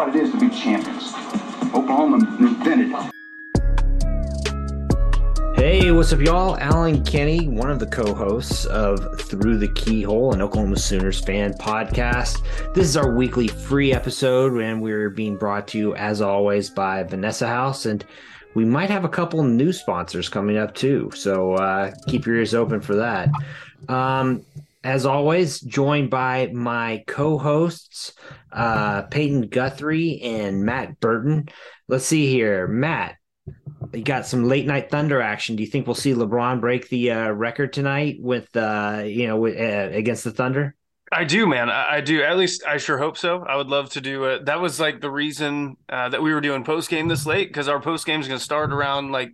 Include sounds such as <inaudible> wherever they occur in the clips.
What it is to be champions. Oklahoma invented it. Hey, what's up, y'all? Alan Kenny, one of the co hosts of Through the Keyhole, an Oklahoma Sooners fan podcast. This is our weekly free episode, and we're being brought to you, as always, by Vanessa House. And we might have a couple new sponsors coming up, too. So uh, keep your ears open for that. Um, as always, joined by my co hosts, uh, Peyton Guthrie and Matt Burton. Let's see here. Matt, you got some late night thunder action. Do you think we'll see LeBron break the uh, record tonight with uh, you know with, uh, against the Thunder? I do, man. I, I, do. At least I sure hope so. I would love to do it. That was like the reason uh, that we were doing post game this late because our post game is going to start around like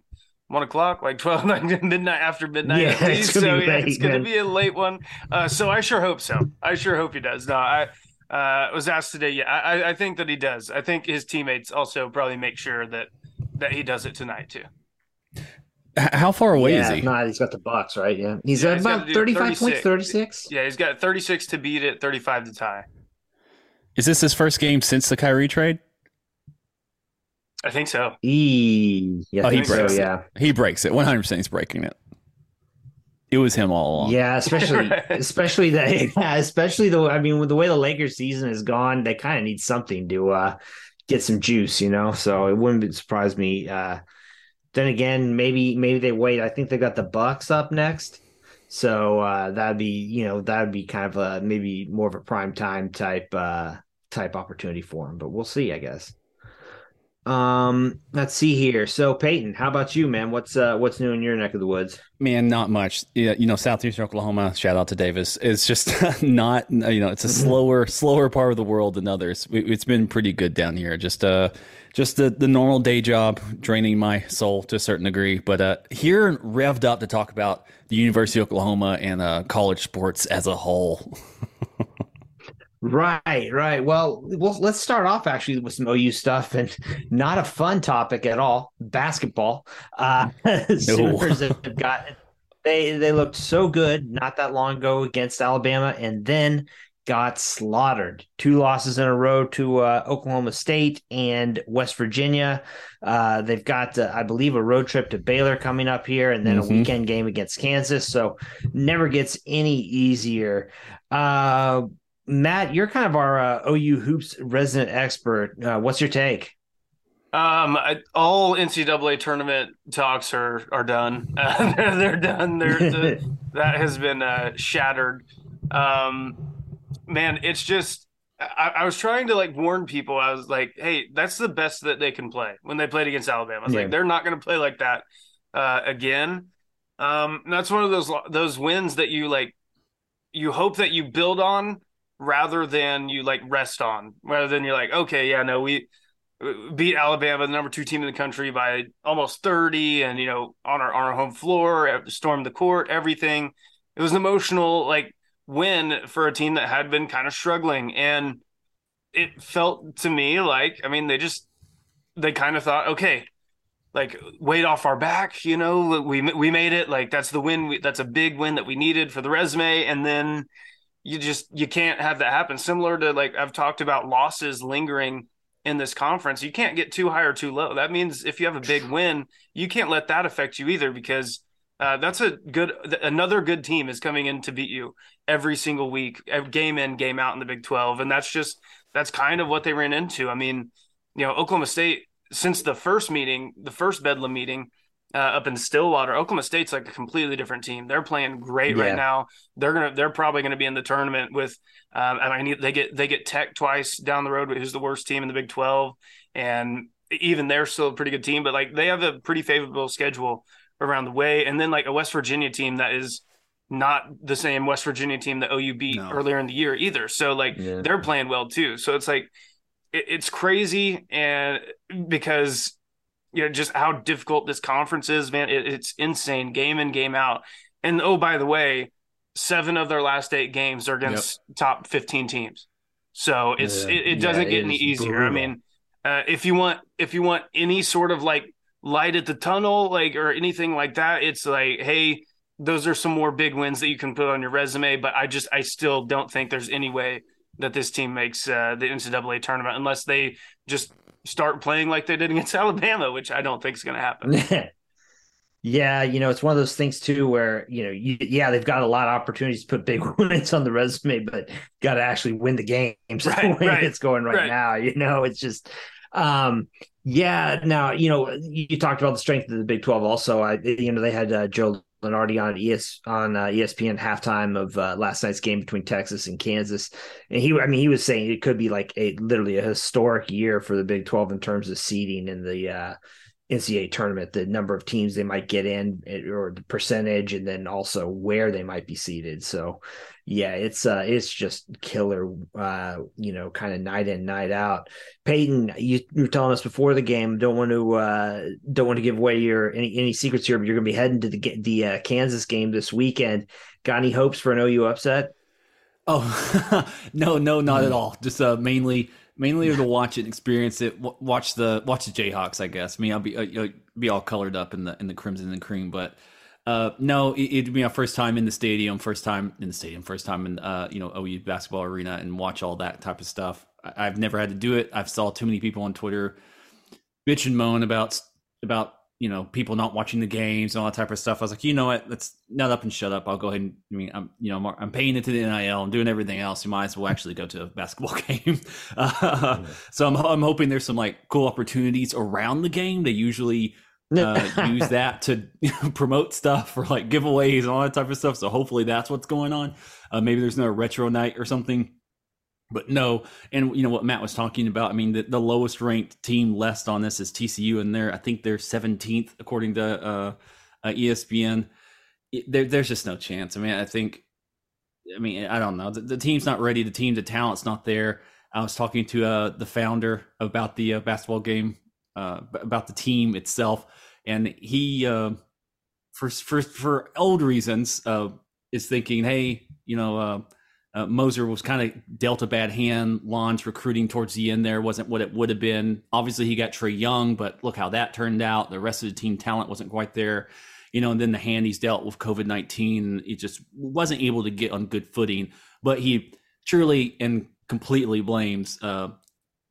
one o'clock, like <laughs> twelve midnight after midnight. Yeah, it's gonna so be yeah, late, it's going to be a late one. Uh, so I sure hope so. I sure hope he does. No, I uh, was asked today. Yeah, I, I think that he does. I think his teammates also probably make sure that that he does it tonight too. How far away yeah, is he? Nah, he's got the Bucks, right? Yeah, he's Yeah, at he's about do thirty-five points, thirty-six. Yeah, he's got 36 to beat it, 35 to tie. Is this his first game since the Kyrie trade? I think so. E, yeah, Oh, he think so, breaks it. yeah, He breaks it. 100% he's breaking it. It was him all along. yeah. Especially, <laughs> Right. especially that. Yeah, especially the. I mean, with the way the Lakers season is gone, they kind of need something to uh, get some juice, you know. So it wouldn't surprise me. Uh, then again, maybe maybe they wait. I think they got the Bucks up next. So uh, that'd be, you know, that'd be kind of a maybe more of a prime time type uh, type opportunity for him. But we'll see, I guess. Um, let's see here. So Peyton, how about you, man? What's uh, what's new in your neck of the woods? Man, not much. Yeah, you know, southeastern Oklahoma. Shout out to Davis. It's just <laughs> not. You know, it's a <laughs> slower, slower part of the world than others. It's been pretty good down here. Just uh, just the the normal day job, draining my soul to a certain degree. But uh, here revved up to talk about the University of Oklahoma and uh, college sports as a whole. <laughs> Right, right. Well, well, let's start off actually with some OU stuff and <laughs> not a fun topic at all. Basketball. Uh <laughs> Sooners have got they they looked so good not that long ago against Alabama and then got slaughtered. Two losses in a row to uh, Oklahoma State and West Virginia. Uh, they've got, uh, I believe, a road trip to Baylor coming up here, and then Mhm. a weekend game against Kansas. So never gets any easier. Matt, you're kind of our uh, OU hoops resident expert. Uh, what's your take? Um, I, all NCAA tournament talks are are done. Uh, <laughs> they're, they're done. They're, the, <laughs> that has been uh, shattered. Um, man, it's just I, I was trying to like warn people. I was like, hey, that's the best that they can play when they played against Alabama. I was Yeah. like, they're not going to play like that uh, again. Um, that's one of those those wins that you like. You hope that you build on rather than you like rest on. Rather than you're like, okay, yeah, no, we uh, beat Alabama, the number two team in the country, by almost 30, and you know, on our on our home floor, uh, stormed the court, everything. It was an emotional like win for a team that had been kind of struggling, and it felt to me like, I mean, they just they kind of thought, okay, like weight off our back, you know, we we made it. Like that's the win. We, that's a big win that we needed for the resume, and then you just you can't have that happen. Similar to like I've talked about losses lingering in this conference. You can't get too high or too low. That means if you have a big win, you can't let that affect you either because Uh, that's a good. Another good team is coming in to beat you every single week, game in, game out in the Big Twelve, and that's just that's kind of what they ran into. I mean, you know, Oklahoma State since the first meeting, the first Bedlam meeting uh, up in Stillwater, Oklahoma State's like a completely different team. They're playing great yeah. right now. They're gonna, they're probably gonna be in the tournament with. Um, I mean, they get they get Tech twice down the road, who's the worst team in the Big Twelve, and even they're still a pretty good team. But like they have a pretty favorable schedule around the way, and then like a West Virginia team that is not the same West Virginia team that OU beat no. earlier in the year either. So like yeah. they're playing well too. So it's like it, it's crazy, and because you know just how difficult this conference is, man. It, it's insane, game in game out. And oh, by the way, seven of their last eight games are against yep. top fifteen teams. So it's yeah. it, it, doesn't yeah, get any easier. Brutal. I mean, uh, if you want if you want any sort of like light at the tunnel, like or anything like that, it's like, hey, those are some more big wins that you can put on your resume. But I just I still don't think there's any way that this team makes uh, the NCAA tournament unless they just start playing like they did against <laughs> Alabama, which I don't think is going to happen. <laughs> yeah, you know, it's one of those things too where, you know, you, yeah, they've got a lot of opportunities to put big <laughs> wins on the resume, but got to actually win the games right, the way right, it's going right, right, now. You know, it's just, um, yeah. Now, you know, you talked about the strength of the Big 12 also. I, you know, they had uh, Joe Lunardi on ES on uh, ESPN halftime of uh, last night's game between Texas and Kansas, and he, I mean, he was saying it could be like a literally a historic year for the Big Twelve in terms of seeding in the uh, NCAA tournament, the number of teams they might get in, or the percentage, and then also where they might be seated. So, yeah, it's uh it's just killer uh you know kind of night in night out. Peyton, you, were telling us before the game don't want to uh don't want to give away your any any secrets here, but you're going to be heading to the the uh, Kansas game this weekend. Got any hopes for an OU upset? Oh <laughs> no, no, not at all. Just uh mainly mainly to watch it, experience it, watch the watch the Jayhawks. I guess. Mean, I'll be uh, be all colored up in the in the crimson and cream, but uh, no, it, would be my first time in the stadium, first time in the stadium, first time in uh, you know OU basketball arena, and watch all that type of stuff. I, have never had to do it. I've saw too many people on Twitter bitch and moan about about you know people not watching the games and all that type of stuff. I was like, you know what? Let's nut up and shut up. I'll go ahead and I mean, I'm you know I'm paying into the NIL. I'm doing everything else. You might as well actually go to a <laughs> basketball <laughs> game. Uh, <laughs> so I'm I'm hoping there's some like cool opportunities around the game. They usually uh, use that to promote stuff or like giveaways and all that type of stuff. So hopefully that's what's going on. Uh, maybe there's no retro night or something. But no, and you know what Matt was talking about. I mean, the, the lowest ranked team left on this is TCU, and they're I think they're 17th according to uh, uh, ESPN. There, there's just no chance. I mean, I think, I mean, I don't know. The, the, team's not ready. The team, the talent's not there. I was talking to uh, the founder about the uh, basketball game uh, about the team itself, and he, uh, for for for old reasons, uh, is thinking, hey, you know, uh, Moser was kind of dealt a bad hand. Lon's recruiting towards the end there wasn't what it would have been. Obviously, he got Trae Young, but look how that turned out. The rest of the team talent wasn't quite there. You know, and then the hand he's dealt with COVID 19, he just wasn't able to get on good footing. But he truly and completely blames uh,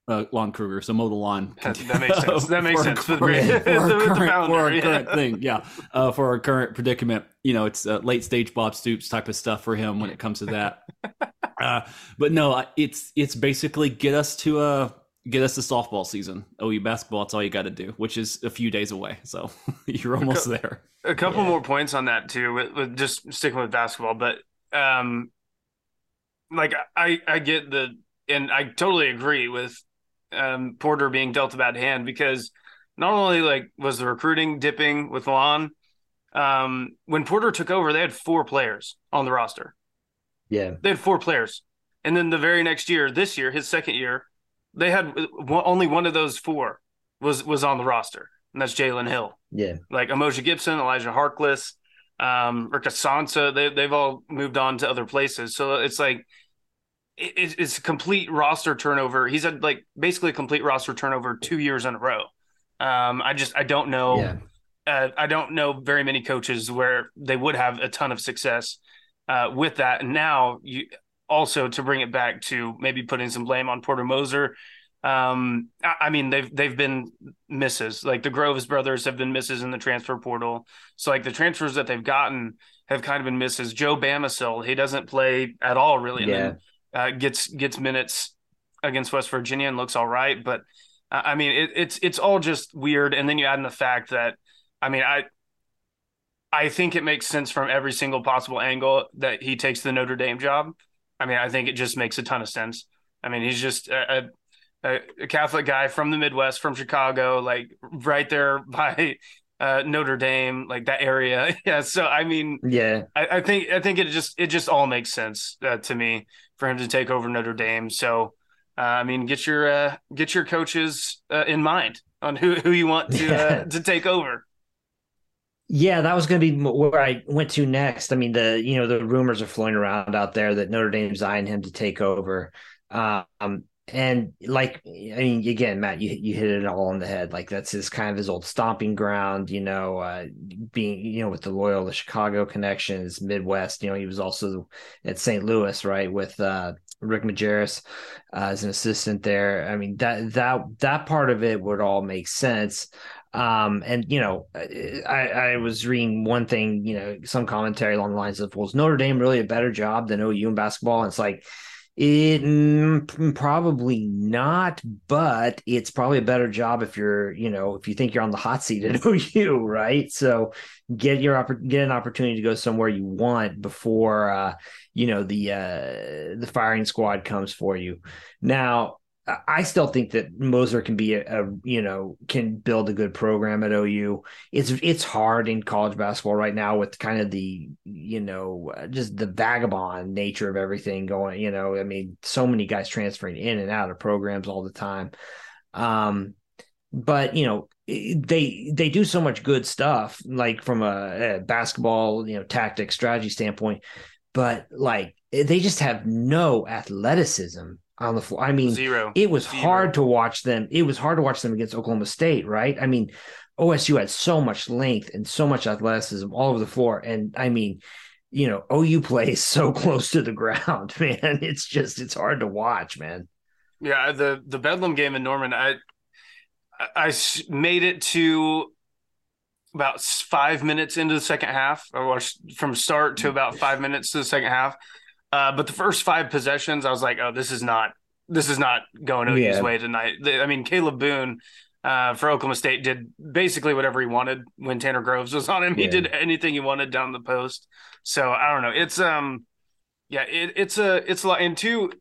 uh, Lon Kruger, so mow the lawn. That, that makes sense. <laughs> That makes sense for, the, for, our, current, for our yeah. <laughs> current thing. Yeah, uh, for our current predicament. You know, it's uh, late stage Bob Stoops type of stuff for him when it comes to that. <laughs> uh, but no, it's it's basically get us to a uh, get us to softball season. OU basketball. That's all you got to do, which is a few days away. So you're almost a co- there. A couple yeah. more points on that too, with, with just sticking with basketball, but um, like I I get the and I totally agree with um, Porter being dealt a bad hand because not only like was the recruiting dipping with Lon, um, when Porter took over, they had four players on the roster. Yeah, they had four players, and then the very next year, this year, his second year, they had one, only one of those four was was on the roster, and that's Jalen Hill. Yeah, like Umoja Gibson, Elijah Harkless, um, Rick Issanza, they they've all moved on to other places. So it's like it's a complete roster turnover. He's had like basically a complete roster turnover two years in a row. Um, I just I don't know. Yeah. Uh, I don't know very many coaches where they would have a ton of success uh, with that. And now you also to bring it back to maybe putting some blame on Porter Moser. Um, I, I mean they've they've been misses. Like the Groves brothers have been misses in the transfer portal. So like the transfers that they've gotten have kind of been misses. Joe Bamisile, he doesn't play at all really, and Yeah. Uh, gets gets minutes against West Virginia and looks all right. But uh, I mean, it, it's it's all just weird. And then you add in the fact that I mean, I I think it makes sense from every single possible angle that he takes the Notre Dame job. I mean, I think it just makes a ton of sense. I mean, he's just a, a, a Catholic guy from the Midwest, from Chicago, like right there <laughs> by uh, Notre Dame, like that area. <laughs> yeah. So I mean, Yeah, I, I think I think it just it just all makes sense uh, to me for him to take over Notre Dame. So uh, I mean, get your uh, get your coaches uh, in mind on who who you want to <laughs> Yeah. uh, to take over. Yeah, that was going to be where I went to next. I mean, the you know the rumors are flowing around out there that Notre Dame's eyeing him to take over. Um, and like I mean, again, Matt, you you hit it all on the head. Like that's his kind of his old stomping ground. You know, uh, being you know with the loyal, Loyola Chicago connections, Midwest. You know, he was also at St. Louis, right, with uh, Rick Majerus uh, as an assistant there. I mean that that that part of it would all make sense. Um, and you know, I, I was reading one thing, you know, some commentary along the lines of, "Was Notre Dame really a better job than OU in basketball?" And it's like, it mm, probably not, but it's probably a better job if you're, you know, if you think you're on the hot seat at <laughs> OU, right? So get your get an opportunity to go somewhere you want before, uh, you know, the uh, the firing squad comes for you. Now, I still think that Moser can be a, a, you know can build a good program at OU. It's it's hard in college basketball right now with kind of the you know just the vagabond nature of everything going. You know, I mean, so many guys transferring in and out of programs all the time. Um, but you know they they do so much good stuff like from a, a basketball you know tactic strategy standpoint but like they just have no athleticism on the floor i mean Zero. it was Zero. hard to watch them it was hard to watch them against oklahoma state right i mean osu had so much length and so much athleticism all over the floor and i mean you know ou plays so <laughs> close to the ground <laughs> man it's just it's hard to watch man Yeah, the the Bedlam game in Norman, I I made it to about five minutes into the second half. I watched from start to about five minutes to the second half. Uh, but the first five possessions, I was like, "Oh, this is not this is not going OU's Yeah. way tonight." I mean, Kalib Boone uh, for Oklahoma State did basically whatever he wanted when Tanner Groves was on him. He did anything he wanted down the post. So I don't know. It's um, yeah, it, it's a it's a lot. And two,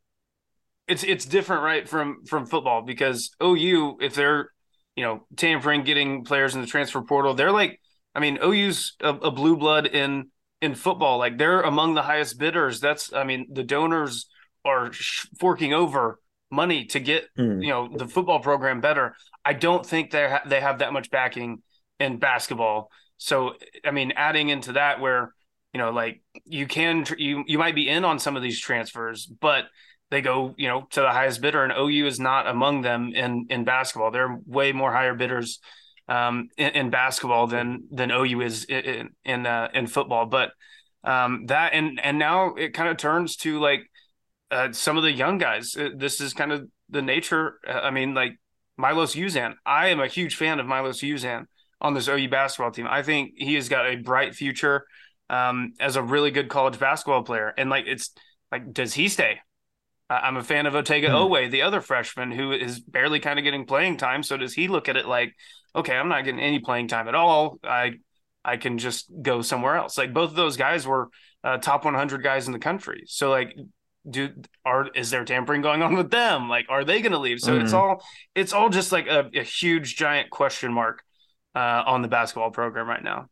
it's it's different, right, from from football because OU, if they're you know tampering, getting players in the transfer portal, they're like, I mean, OU's a, a blue blood in in football. Like they're among the highest bidders. That's, I mean, the donors are sh- forking over money to get Hmm. you know the football program better. I don't think they ha- they have that much backing in basketball. So I mean, adding into that where you know like you can tr- you you might be in on some of these transfers, but they go you know to the highest bidder, and OU is not among them in in basketball. They're way more higher bidders um, in, in basketball than than OU is in in, uh, in football. But um, that and and now it kind of turns to like uh, some of the young guys. Uh, This is kind of the nature. uh, I mean, like Milos Uzan. I am a huge fan of Milos Uzan on this OU basketball team. I think he has got a bright future um, as a really good college basketball player. And like, it's like, does he stay? I'm a fan of Otega Hmm. Owe, the other freshman who is barely kind of getting playing time. So does he look at it like, okay, I'm not getting any playing time at all. I I can just go somewhere else. Like both of those guys were uh, top 100 guys in the country. So like, do are is there tampering going on with them? Like, are they going to leave? So it's Mhm. all it's all just like a, a huge giant question mark uh, on the basketball program right now.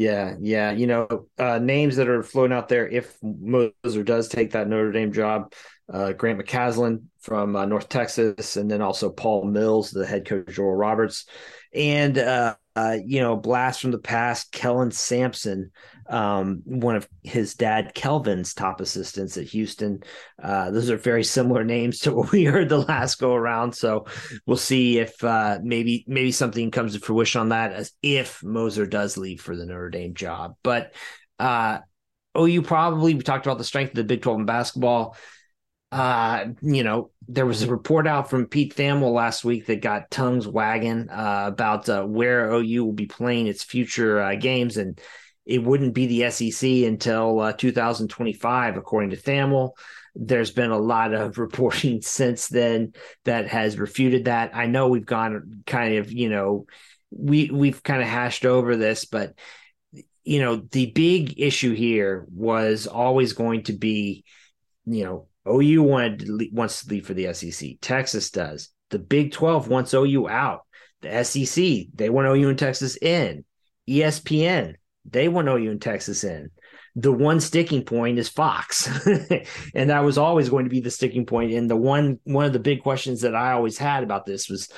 Yeah, yeah. You know, uh, names that are floating out there if Moser does take that Notre Dame job, uh, Grant McCasland from uh, North Texas, and then also Paul Mills, the head coach, Joel Roberts, and uh, uh, you know, blast from the past, Kellen Sampson, um, one of his dad Kelvin's top assistants at Houston. Uh, those are very similar names to <laughs> what we heard the last go around. So we'll see if uh, maybe maybe something comes to fruition on that as if Moser does leave for the Notre Dame job. But uh, OU probably we talked about the strength of the Big Twelve in basketball. uh, you know, there was a report out from Pete Thamel last week that got tongues wagging uh, about uh, where OU will be playing its future uh, games, and it wouldn't be the SEC until uh, 2025, according to Thamel. There's been a lot of <laughs> reporting since then that has refuted that. I know we've gone kind of, you know, we we've kind of hashed over this, but you know, the big issue here was always going to be, you know, OU wanted to leave, wants to leave for the SEC. Texas does. The Big 12 wants OU out. The SEC, they want OU and Texas in. ESPN, they want OU and Texas in. The one sticking point is Fox. <laughs> and that was always going to be the sticking point. And the one one of the big questions that I always had about this was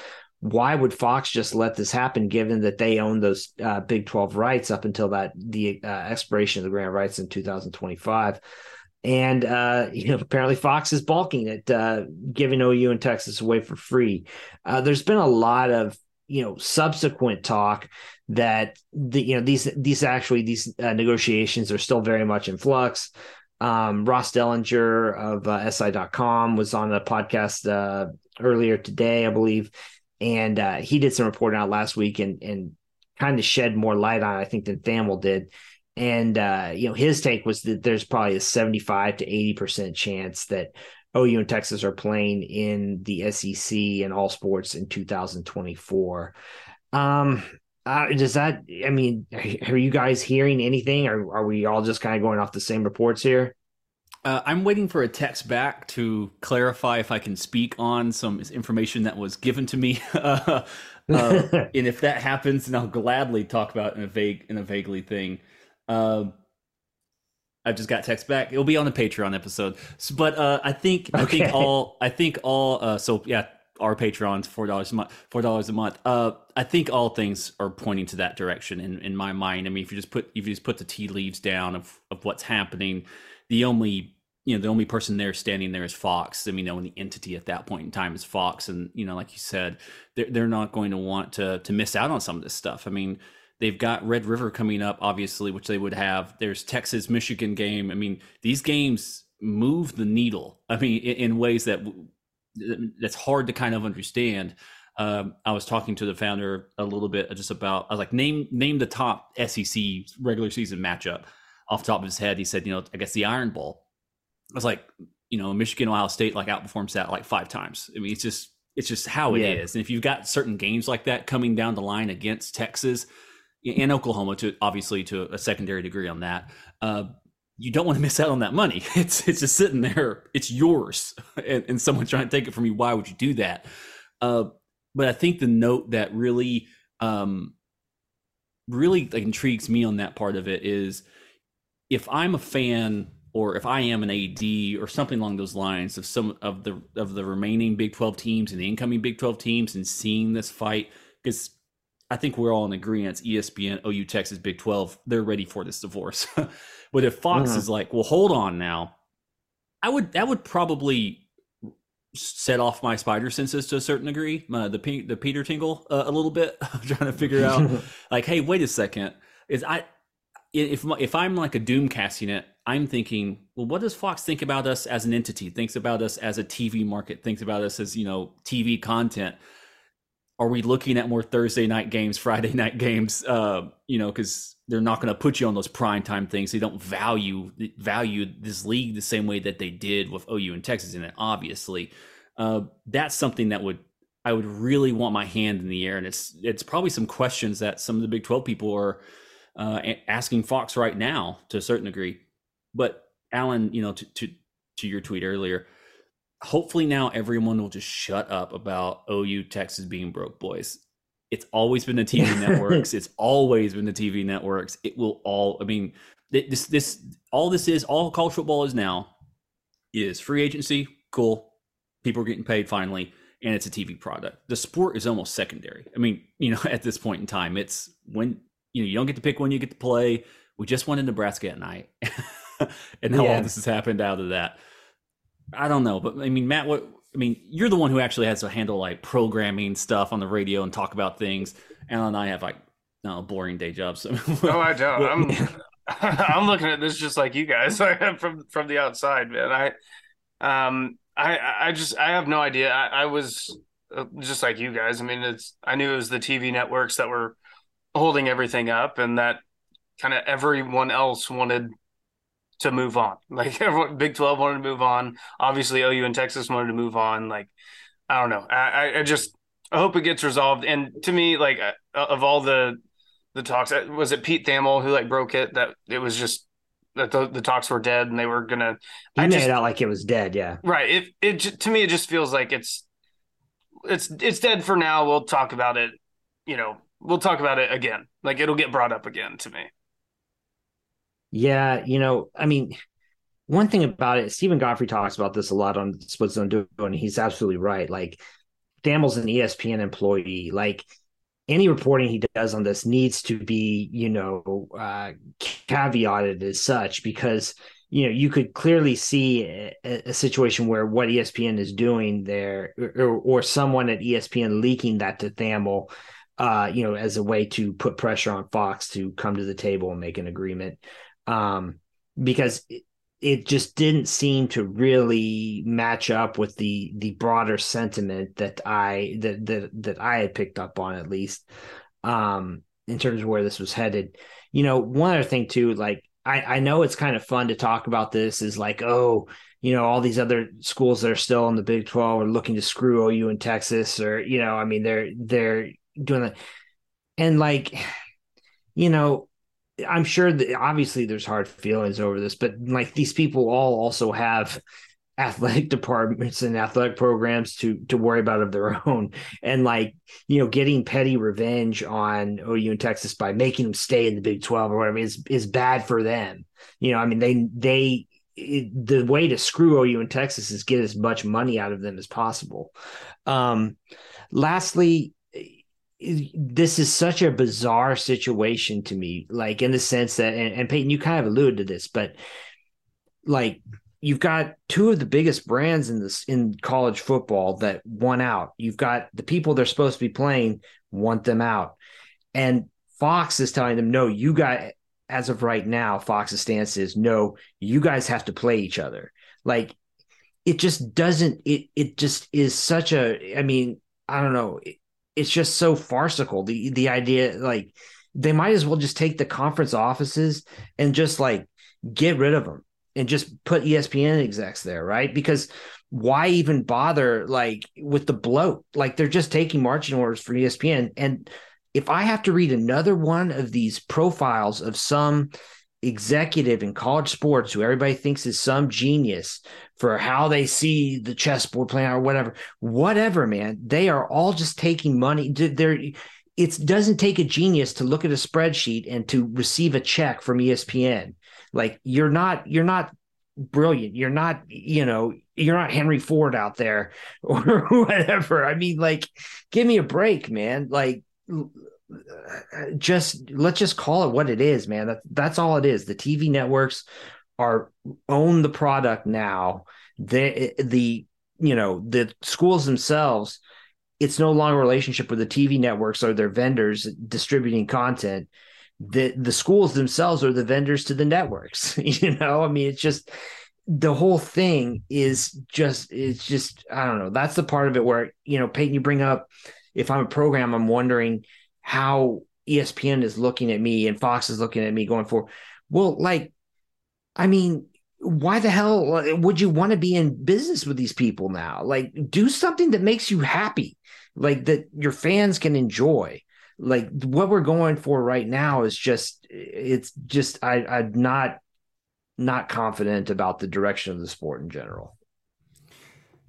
why would Fox just let this happen given that they own those uh, Big 12 rights up until that the uh, expiration of the grant rights in 2025? And uh, <laughs> you know, apparently Fox is balking at uh, giving OU and Texas away for free. Uh, there's been a lot of you know subsequent talk that the you know these these actually these uh, negotiations are still very much in flux. Um, Ross Dellenger of uh, SI.com was on a podcast uh, earlier today, I believe, and uh, he did some reporting out last week and and kind of shed more light on, it, I think, than Thamel did. And uh, you know, his take was that there's probably a 75 to 80 percent chance that OU and Texas are playing in the SEC and all sports in 2024. Um, uh, does that? I mean, <laughs> are you guys hearing anything, or are we all just kind of going off the same reports here? Uh, I'm waiting for a text back to clarify if I can speak on some information that was given to me. <laughs> uh, uh, <laughs> and if that happens, then I'll gladly talk about in a vague in a vaguely thing. Uh, I've just got text back. It'll be on the Patreon episode. So, but uh, I think okay. I think all I think all uh, so yeah, our Patreons four dollars a month. Four dollars a month. Uh, I think all things are pointing to that direction in, in my mind. I mean, if you just put if you just put the tea leaves down of of what's happening, the only you know the only person there standing there is Fox. I mean, you know, the entity at that point in time is Fox, and you know, like you said, they're they're not going to want to to miss out on some of this stuff. I mean They've got Red River coming up, obviously, which they would have. There's Texas Michigan game. I mean, these games move the needle. I mean, in, in ways that that's hard to kind of understand. Um, I was talking to the founder a little bit just about. I was like, name name the top SEC regular season matchup off the top of his head. He said, you know, I guess the Iron Bowl. I was like, you know, Michigan Ohio State like outperforms that like five times. I mean, it's just it's just how it yeah. is. And if you've got certain games like that coming down the line against Texas, and Oklahoma to obviously to a secondary degree on that. Uh, you don't want to miss out on that money. <laughs> It's it's just sitting there. It's yours, <laughs> and, and someone trying to take it from you. Why would you do that? Uh, but I think the note that really um, really like, intrigues me on that part of it is if I'm a fan or if I am an AD or something along those lines of some of the of the remaining Big 12 teams and the incoming Big 12 teams and seeing this fight because I think we're all in agreement. ESPN, OU, Texas, Big Twelve, they're ready for this divorce. <laughs> but if Fox mm-hmm. is like, well, hold on now, I would that would probably set off my spider senses to a certain degree, uh, the the Peter tingle uh, a little bit, <laughs> trying to figure out <laughs> like, hey, wait a second, is I if if I'm like a doom casting it, I'm thinking, well, what does Fox think about us as an entity? Thinks about us as a TV market? Thinks about us as you know TV content? Are we looking at more Thursday night games, Friday <laughs> night games? Uh, you know, because they're not going to put you on those prime time things. They don't value value this league the same way that they did with OU and Texas in it. Obviously, uh, that's something that would I would really want my hand in the air, and it's it's probably some questions that some of the Big Twelve people are uh, asking Fox right now to a certain degree. But Alan, you know, to to, to your tweet earlier hopefully now everyone will just shut up about oh, OU Texas being broke boys. It's always been the TV <laughs> networks. It's always been the TV networks. It will all. I mean, this this all this is all college football is now is free agency. Cool, people are getting paid finally, and it's a TV product. The sport is almost secondary. I mean, you know, <laughs> at this point in time, it's when you know you don't get to pick when you get to play. We just won in Nebraska at night, <laughs> and now yeah. all this has happened out of that. I don't know, but I mean, Matt, what I mean, you're the one who actually has to handle like programming stuff on the radio and talk about things. Alan and I have like no boring day jobs. <laughs> no, I don't. I'm <laughs> <laughs> I'm looking at this just like you guys from from the outside, man. I um I I just I have no idea. I, I was uh, just like you guys. I mean, it's I knew it was the TV networks that were holding everything up, and that kind of everyone else wanted to move on. <laughs> Like everyone, Big Twelve wanted to move on. Obviously, OU and Texas wanted to move on. Like I don't know. I I just I hope it gets resolved. And to me, like uh, of all the the talks, uh, was it Pete Thamel who like broke it? That it was just that the, the talks were dead and they were gonna. He I made just, it out like it was dead. Yeah. right. It it to me it just feels like it's it's it's dead for now. We'll talk about it. You know, we'll talk about it again. Like it'll get brought up again to me. Yeah, you know, I mean, one thing about it, Steven Godfrey talks about this a lot on Split Zone Duo, and he's absolutely right. Like, Thamel's an ESPN employee. Like, any reporting he does on this needs to be, you know, uh, caveated as such because you know you could clearly see a, a situation where what ESPN is doing there, or, or someone at ESPN leaking that to Thamel, uh, you know, as a way to put pressure on Fox to come to the table and make an agreement um, because it, it just didn't seem to really match up with the the broader sentiment that I that that that I had picked up on at least um, in terms of where this was headed. You know, one other thing too, like I I know it's kind of fun to talk about this is like oh you know all these other schools that are still in the Big Twelve are looking to screw OU in Texas or you know I mean they're they're doing that and like <sighs> you know I'm sure that obviously there's hard feelings over this, but like these people all also have athletic <laughs> departments and athletic programs to to worry about of their <laughs> own. And like you know getting petty revenge on OU and Texas by making them stay in the Big 12 or whatever is is bad for them. You know I mean they they it, the way to screw OU and Texas is get as much money out of them as possible. Um lastly this is such a bizarre situation to me, like in the sense that, and, and Peyton, you kind of alluded to this, but like you've got two of the biggest brands in this in college football that won out. You've got the people they're supposed to be playing want them out, and Fox is telling them, no, you got. As of right now, Fox's stance is no, you guys have to play each other. Like it just doesn't. It it just is such a. I mean, I don't know. It, it's just so farcical. The the idea like they might as well just take the conference offices and just like get rid of them and just put ESPN execs there, right? Because why even bother like with the bloat? Like they're just taking marching orders E ESPN. And if I have to read another one of these profiles of some executive in college sports who everybody thinks is some genius for how they see the chessboard playing or whatever, whatever, man, they are all just taking money. They're it doesn't take a genius to look at a spreadsheet and to receive a check from ESPN. Like you're not you're not brilliant. You're not, you know, you're not Henry Ford out there <laughs> or whatever. I mean, like, give me a break, man. Like just let's just call it what it is, man. That, that's all it is. The TV networks are own the product now. The the you know the schools themselves. It's no longer a relationship with the TV networks or their vendors distributing content. The the schools themselves are the vendors to the networks. <laughs> you know, I mean, it's just the whole thing is just it's just I don't know. That's the part of it where you know Peyton, you bring up if I'm a program, I'm wondering how ESPN is looking at me and Fox is looking at me going for. Well, like, I mean, why the hell would you want to be in business with these people now? Like, do something that makes you happy, like that your fans can enjoy. Like what we're going for right now is just it's just I I'm not not confident about the direction of the sport in general.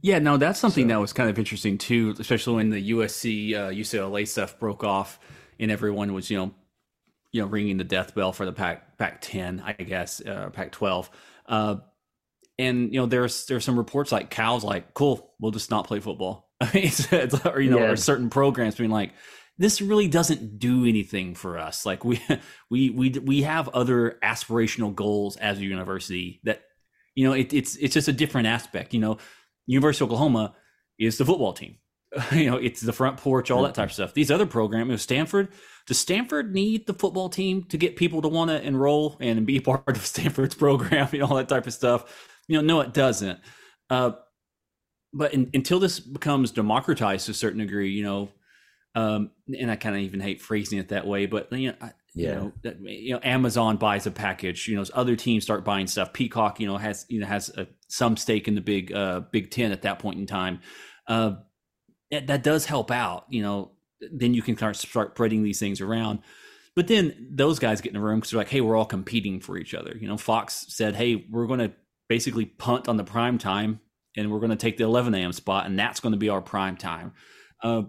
Yeah, no, that's something So- that was kind of interesting too, especially when the USC uh, UCLA stuff broke off and everyone was, you know, you know, ringing the death bell for the Pac Pac ten, I guess, uh, Pac twelve. Uh, and you know, there's there's some reports like cows like, cool, we'll just not play football. <laughs> I mean, it's, it's, or you know, Yeah. or certain programs being like, this really doesn't do anything for us. Like we <laughs> we we we have other aspirational goals as a university that you know it, it's it's just a different aspect. You know, University of Oklahoma is the football team. <laughs> you know, it's the front porch, all that type of stuff. These other programs, you know, Stanford, does Stanford need the football team to get people to want to enroll and be <laughs> part of Stanford's program and all that type of stuff? You know, no, it doesn't. Uh, but in, until this becomes democratized to a certain degree, you know, um, and I kind of even hate phrasing it that way, but you know, I, yeah. you know, that, you know, Amazon buys a package. You know, other teams start buying stuff. Peacock, you know, has you know has a, some stake in the big uh, Big Ten at that point in time. Uh, that, that does help out. You know, then you can start start spreading these things around. But then those guys get in the room because they're like, hey, we're all competing for each other. You know, Fox said, hey, we're going to basically punt on the prime time and we're going to take the 11 a.m. spot, and that's going to be our prime time. Uh,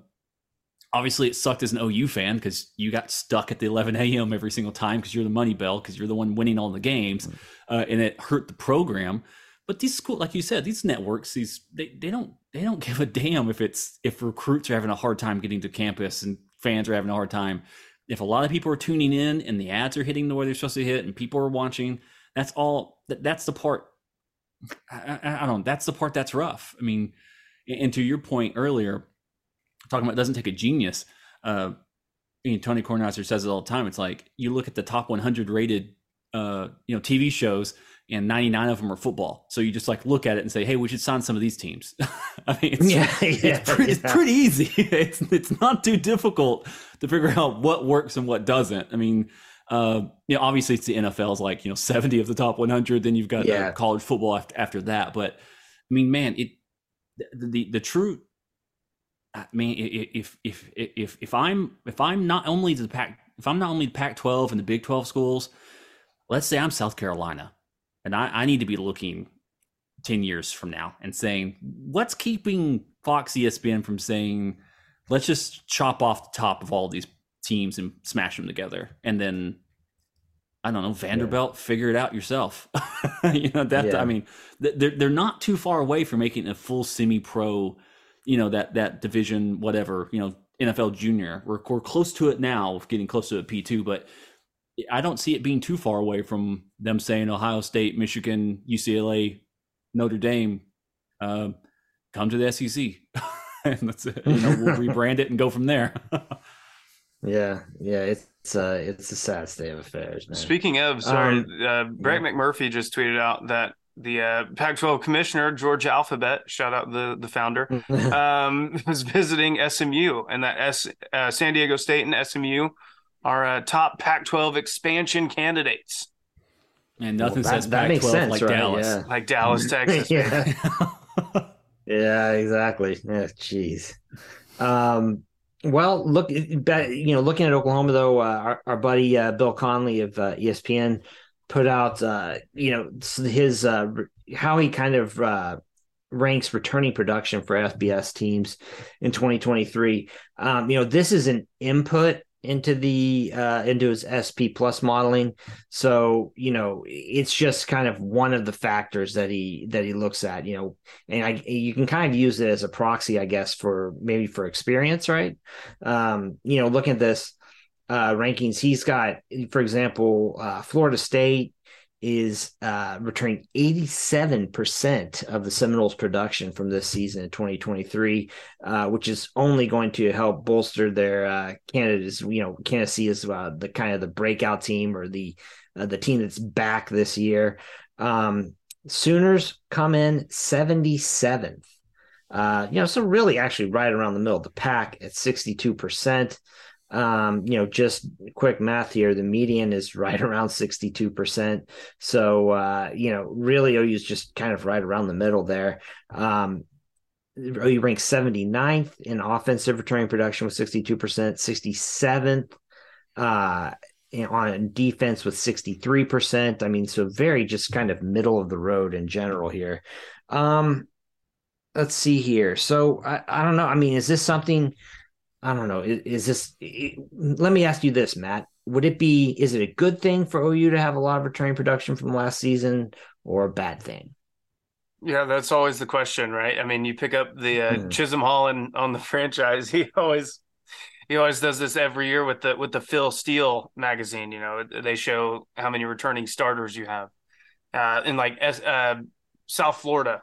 obviously, it sucked as an OU fan because you got stuck at the 11 a.m. every single time because you're the money bell because you're the one winning all the games, mm. uh, and it hurt the program. But these school, like you said, these networks, these they, they don't they don't <laughs> give a damn if it's if recruits are having a hard time getting to campus and fans are having a hard time. If a lot of people are tuning in and the ads are hitting the way they're supposed to hit and people are watching, that's all. That, that's the part I, I, don't know. That's the part that's rough. I mean, and to your point earlier, talking about it doesn't take a genius. Uh, I mean, Tony Kornheiser says it all the time. It's like you look at the top 100 rated, uh, you know, TV shows, and 99 of them are football. So you just like look at it and say, "Hey, we should sign some of these teams." <laughs> I mean, it's, yeah, <laughs> yeah, it's, pretty, yeah. it's pretty easy. <laughs> it's it's not too difficult to figure out what works and what doesn't. I mean, uh, you know, obviously it's the NFL's like you know 70 of the top 100. Then you've got yeah. college football after, after that. But I mean, man, it the the, the true. I mean, if if if if I'm if I'm not only the pack if I'm not only the Pac-12 and the Big 12 schools, let's say I'm South Carolina, and I, I need to be looking 10 years from now and saying what's keeping Fox ESPN from saying let's just chop off the top of all these teams and smash them together. And then I don't know, Vanderbilt, yeah. figure it out yourself. <laughs> you know that yeah. I mean, they're they're not too far away from making a full semi-pro, you know that that division whatever you know NFL junior. We're we're close to it now, getting close to a P two, but I don't see it being too far away from them saying Ohio State, Michigan, UCLA, Notre Dame, uh, come to the SEC, <laughs> and that's it. You know, we'll <laughs> rebrand it and go from there. <laughs> Yeah, yeah, it's uh, it's a sad state of affairs, man. Speaking of, sorry, um, uh, Brett yeah. McMurphy just tweeted out that the uh, Pac-12 commissioner George Alphabet, shout out the the founder, um, was visiting SMU, and that S uh, San Diego State and SMU are uh, top Pac-12 expansion candidates. And nothing well, says Pac-12 sense, like right? Dallas, yeah. like Dallas, <laughs> Texas. yeah. yeah, exactly. Yeah, jeez. Um, well, look, you know, looking at Oklahoma though, uh, our, our buddy uh, Bill Connelly of uh, ESPN put out, uh, you know, his uh, how he kind of uh, ranks returning production for FBS teams in 2023. Um, you know, this is an input into the uh, into his SP plus modeling. So you know, it's just kind of one of the factors that he that he looks at. You know, and I you can kind of use it as a proxy, I guess, for maybe for experience, right? Um, you know, looking at this uh, rankings, he's got, for example, uh, Florida State, is uh, returning 87% of the Seminoles production from this season in 2023, uh, which is only going to help bolster their uh, Canada's, you know, Canada is uh, the kind of the breakout team or the uh, the team that's back this year. Um, Sooners come in 77th. Uh, you know, so really actually right around the middle. of The pack at 62%. Um, you know, just quick math here, the median is right <laughs> around 62%. So, uh, you know, really OU is just kind of right around the middle there. Um, OU ranks 79th in offensive returning production with 62%, 67th uh, on defense with 63%. I mean, so very just kind of middle of the road in general here. Um, let's see here. So I, I don't know. I mean, is this something I don't know. Is, is this? let me ask you this, Matt. Would it be? Is it a good thing for OU to have a lot of returning production from last season, or a bad thing? Yeah, that's always the question, right? I mean, you pick up the uh, hmm. Chisholm Holland on the <laughs> franchise. He always he always does this every year with the with the Phil Steele magazine. You know, they show how many returning starters you have. Uh, in like uh, South Florida,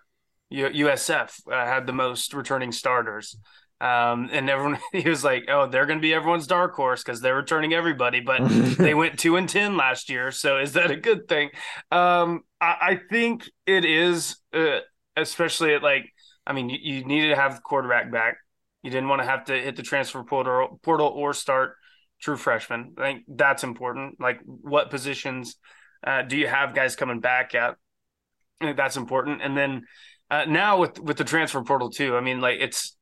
USF uh, had the most returning starters. Um, and everyone <laughs> he was like, "Oh, they're going to be everyone's dark horse because they're returning everybody." But <laughs> they went two and ten last year, so is that a good thing? Um, I, I think it is, uh, especially at like I mean, you, you needed to have the quarterback back. You didn't want to have to hit the transfer portal, portal or start true freshmen. I think that's important. Like, what positions uh, do you have guys coming back at? I think that's important. And then uh, now with with the transfer portal too. I mean, like it's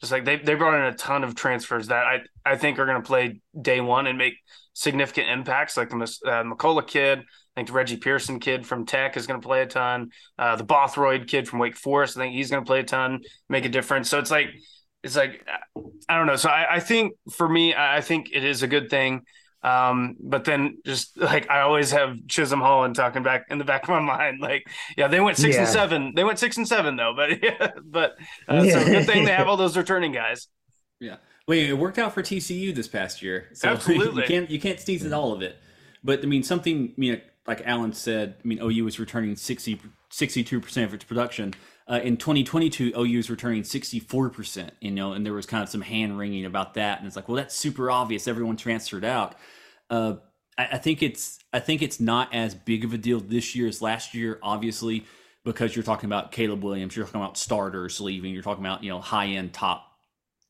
just like they they brought in a ton of transfers that I I think are going to play day one and make significant impacts. Like the uh, McCullough kid, I think the Reggie Pearson kid from Tech is going to play a ton. Uh, the Bothroyd kid from Wake Forest, I think he's going to play a ton, make a difference. So it's like it's like I don't know. So I, I think for me, I think it is a good thing. Um, but then just like I always have Chisholm Holland talking back in the back of my mind, like, yeah, they went six yeah. and seven. They went six and seven though, but <laughs> yeah, but uh, yeah. so good thing they have <laughs> all those returning guys. Yeah. Wait, it worked out for TCU this past year. So <laughs> Absolutely. you can't you can't sneeze at all of it. But I mean something I mean like Alan said, I mean OU was returning 60 62% of its production. Uh, in 2022, OU is returning 64%, you know, and there was kind of some hand wringing about that. And it's like, well, that's super obvious. Everyone transferred out. Uh, I, think it's I think it's not as big of a deal this year as last year, obviously, because you're talking about Caleb Williams, you're talking about starters leaving, you're talking about you know high end top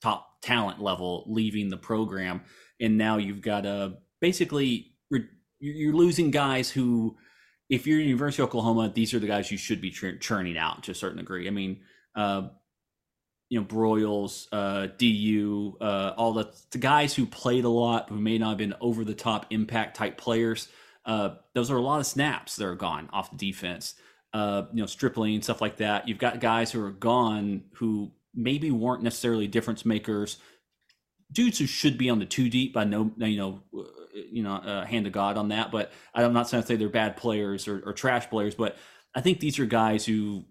top talent level leaving the program, and now you've got a uh, basically you're losing guys who if you're University of Oklahoma, these are the guys you should be churning out to a certain degree. I mean, uh, you know, Broyles, uh, DU, uh, all the, the guys who played a lot, who may not have been over the top impact type players. Uh, those are a lot of snaps that are gone off the defense. Uh, you know, Stripling, stuff like that. You've got guys who are gone who maybe weren't necessarily difference makers. Dudes who should be on the two deep, I know, you know, you know, uh, hand of God on that. But I'm not saying to say they're bad players or, or trash players, but I think these are guys who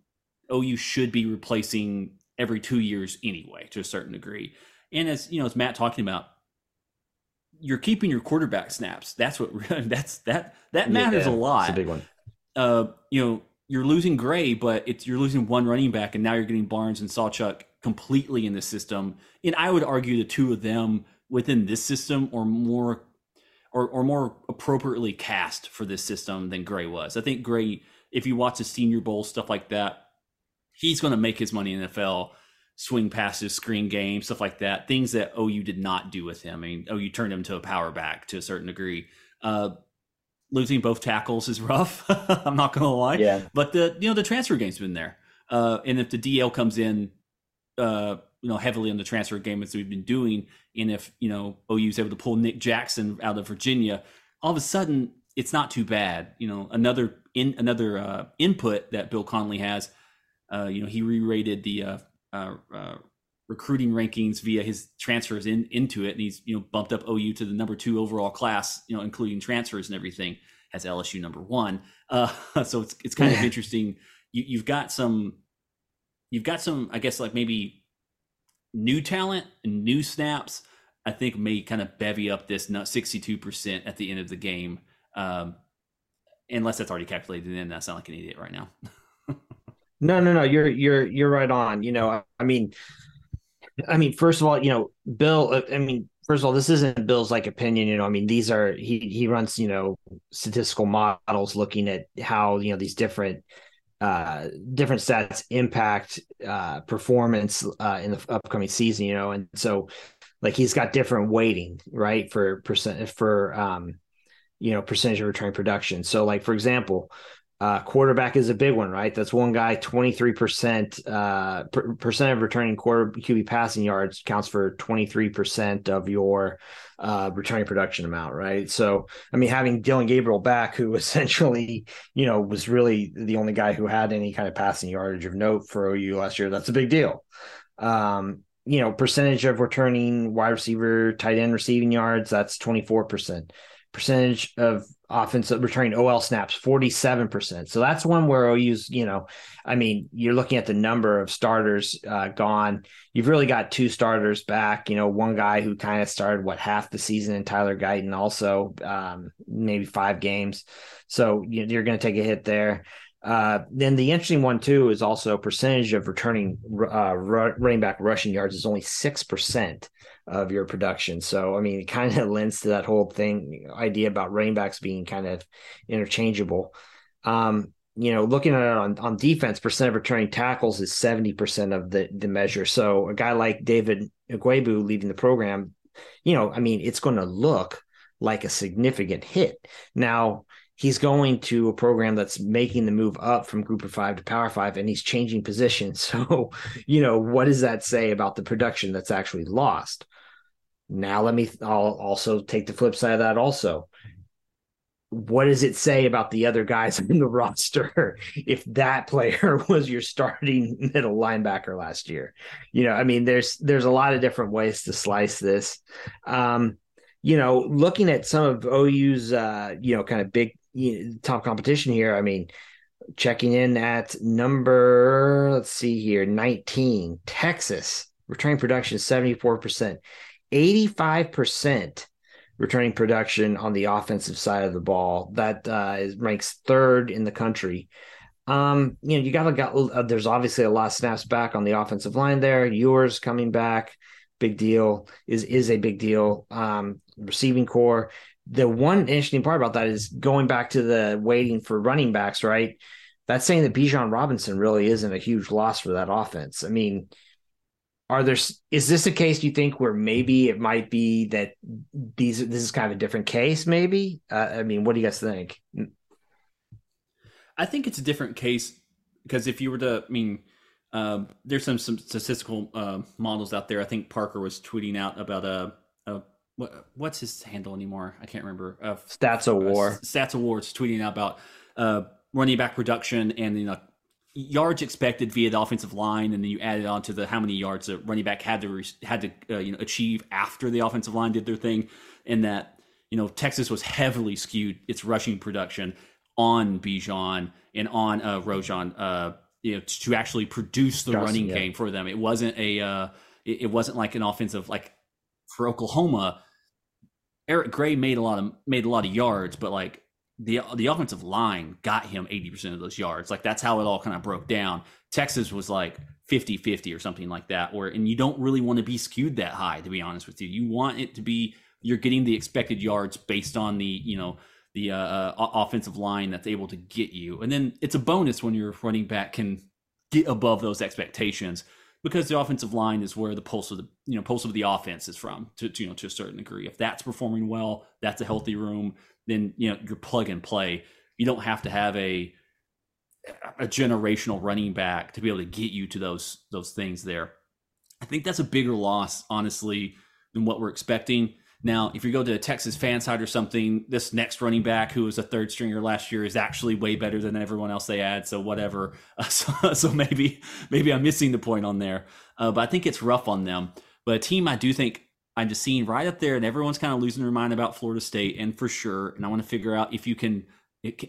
OU should be replacing every two years anyway, to a certain degree. And as you know, as Matt talking about, you're keeping your quarterback snaps. That's what <laughs> that's that that matters yeah, a lot. It's a big one. Uh, you know, you're losing Gray, but it's you're losing one running back, and now you're getting Barnes and Sawchuk completely in the system. And I would argue the two of them within this system are more or, or more appropriately cast for this system than Gray was. I think Gray, if you watch the Senior Bowl stuff like that, he's going to make his money in NFL, swing passes, screen game, stuff like that. Things that OU did not do with him. I mean, OU turned him to a power back to a certain degree. Uh, losing both tackles is rough. <laughs> I'm not going to lie. Yeah. But the you know the transfer game's been there, uh, and if the DL comes in, uh, you know heavily on the transfer game as we've been doing. And if you know OU's able to pull Nick Jackson out of Virginia, all of a sudden it's not too bad. You know another in another uh, input that Bill Connelly has. Uh, you know he re-rated the uh, uh, uh recruiting rankings via his transfers in into it, and he's you know bumped up OU to the number two overall class. You know including transfers and everything. Has LSU number one. Uh, <laughs> so it's it's kind of interesting. You, you've got some you've got some, I guess, like maybe new talent and new snaps, I think may kind of bevy up this 62% at the end of the game. Um, unless that's already calculated in, I sound like an idiot right now. <laughs> no, no, no. You're, you're, you're right on. You know, I mean, I mean, first of all, you know, Bill, uh, I mean, first of all, this isn't Bill's like opinion, you know, I mean, these are, he, he runs, you know, statistical models looking at how, you know, these different, uh, different stats impact uh, performance uh, in the upcoming season. You know, and so like he's got different weighting, right, for percent for um, you know percentage of return production. So like for example, uh, quarterback is a big one, right? That's one guy, 23% uh, per, percent of returning quarter QB passing yards counts for 23% of your uh, returning production amount, right? So, I mean, having Dillon Gabriel back, who <laughs> essentially, you know, was really the only guy who had any kind of passing yardage of note for OU last year, that's a big deal. Um, you know, percentage of returning wide receiver, tight end receiving yards, that's 24%. Percentage of offensive returning OL snaps 47%. So that's one where OU's, you know, I mean, you're looking at the number of starters uh, gone. You've really got two starters back, you know, one guy who kind of started what half the season and Tyler Guyton also um, maybe five games. So you're going to take a hit there. Uh, then the interesting one too is also percentage of returning uh, running back rushing yards is only six percent of your production. So, I mean, it kind of <laughs> lends to that whole thing idea about running backs being kind of interchangeable. Um, you know, looking at it on, on defense, percent of returning tackles is 70% of the, the measure. So a guy like David Ugwoegbu leading the program, you know, I mean, it's going to look like a significant hit. Now, he's going to a program that's making the move up from group of five to power five and he's changing positions. <laughs> So, you know, what does that say about the production that's actually lost? Now, let me, I'll also take the flip side of that also what does it say about the other guys <laughs> in the roster <laughs> if that player <laughs> was your starting middle linebacker last year? You know, I mean, there's there's a lot of different ways to slice this. Um, you know, looking at some of OU's uh, you know, kind of big you know, top competition here, I mean, checking in at number, let's see here, 19, Texas, returning production 74%, 85% returning production on the offensive side of the ball. That uh, is, ranks third in the country. Um, you know, you gotta got. Uh, there's obviously a lot of snaps back on the offensive line there. Yours coming back, big deal is is a big deal. Um, receiving corps. The one interesting part about that is going back to the weighting for running backs, right? That's saying that Bijan Robinson really isn't a huge loss for that offense. I mean, are there is this a case you think where maybe it might be that these this is kind of a different case maybe? Uh, i mean what do you guys think? I think it's a different case because if you were to i mean uh, there's some some statistical uh, models out there. I think parker was tweeting out about a, a what, what's his handle anymore? I can't remember. Uh, stats of war. Stats awards tweeting out about uh, running back production and you know yards expected via the offensive line, and then you added on to the how many yards a running back had to had to uh, you know achieve after the offensive line did their thing, and that you know Texas was heavily skewed its rushing production on Bijan and on uh, Roschon, uh, you know, to actually produce the running yeah. game for them. It wasn't a uh, it, it wasn't like an offensive like for Oklahoma. Eric Gray made a lot of made a lot of yards, but like the the offensive line got him 80% of those yards. Like that's how it all kind of broke down. Texas was like 50-50 or something like that or and you don't really want to be skewed that high to be honest with you. You want it to be you're getting the expected yards based on the, you know, the uh, uh, offensive line that's able to get you. And then it's a bonus when your running back can get above those expectations because the offensive line is where the pulse of the you know pulse of the offense is from to, to you know to a certain degree. If that's performing well, that's a healthy room then you know you're plug and play. You don't have to have a a generational running back to be able to get you to those those things there. I think that's a bigger loss, honestly, than what we're expecting. Now, if you go to a Texas fan side or something, this next running back who was a third stringer last year is actually way better than everyone else they had. So whatever. Uh, <laughs> so, so, maybe maybe I'm missing the point on there. Uh, but I think it's rough on them. But a team I do think I'm just seeing right up there, and everyone's kind of losing their mind about Florida State, and for sure. And I want to figure out if you can,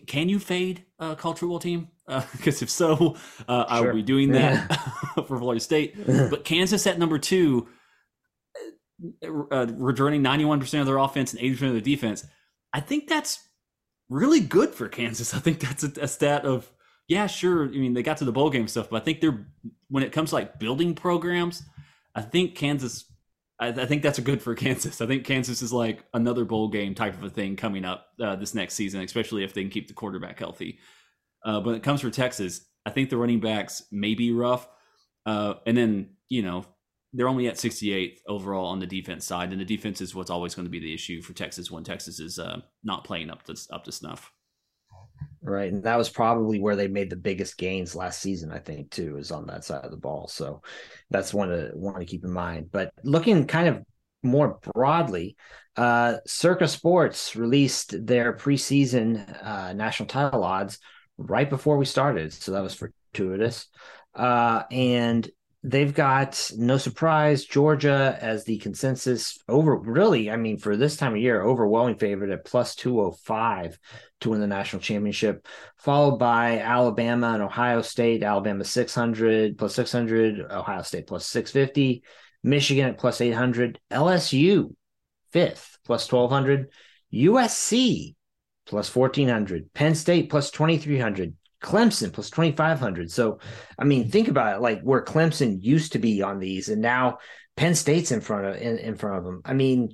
can you fade a college football team? Because uh, <laughs> if so, uh, sure. are we doing that <laughs> for Florida State? <laughs> but Kansas at number two, uh, uh returning 91% of their offense and 80% of their defense. I think that's really good for Kansas. I think that's a, a stat of yeah, sure. I mean, they got to the bowl game stuff, but I think they're when it comes to like building programs, I think Kansas I, I, think that's a good for <laughs> Kansas. I think Kansas is like another bowl game type of a thing coming up uh, this next season, especially if they can keep the quarterback healthy. Uh, when it comes for Texas, I think the running backs may be rough, uh, and then you know they're only at 68th overall on the defense side, and the defense is what's always going to be the issue for Texas when Texas is uh, not playing up to up to snuff. Right. And that was probably where they made the biggest gains last season, I think, too, is on that side of the ball. So that's one to one to keep in mind. But looking kind of more broadly, uh, Circa Sports released their preseason uh, national title odds right before we started. So that was fortuitous. Uh, and they've got no surprise Georgia as the consensus over really, I mean, for this time of year, overwhelming favorite at plus 205 to win the national championship, followed by Alabama and Ohio State. Alabama 600 plus 600, Ohio State plus 650, Michigan at plus 800, LSU fifth plus 1200, USC plus 1400, Penn State plus 2300, Clemson plus 2500. So, I mean, think about it like where Clemson used to be on these and now Penn State's in front of in, in front of them. I mean,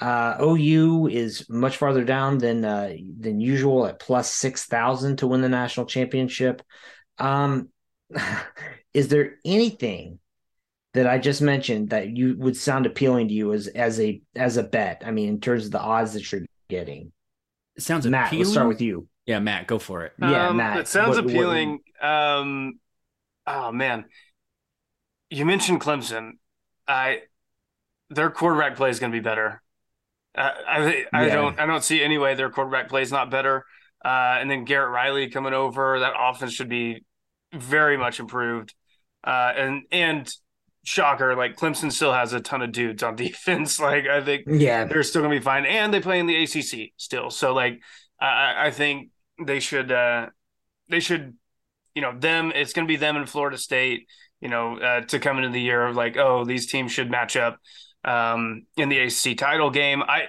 Uh, OU is much farther down than uh, than usual at plus six thousand to win the national championship. Um, <laughs> is there anything that I just mentioned that you would sound appealing to you as as a as a bet? I mean, in terms of the odds that you're getting. It sounds Matt, appealing. let's start with you. Yeah, Matt, go for it. Yeah, um, Matt, It sounds what- what- appealing. um, oh man, you mentioned Clemson. I their quarterback play is going to be better. Uh, I I Yeah. don't I don't see any way their quarterback play is not better. Uh, and then Garrett Riley coming over, that offense should be very much improved. Uh, and and shocker, like Clemson still has a ton of dudes on <laughs> defense. Like I think Yeah, they're still gonna be fine, and they play in the ACC still. So like, I, I think they should, uh, they should, you know, them. It's gonna be them in Florida State. You know, uh, to come into the year of like, oh, these teams should match up um, in the ACC title game. I,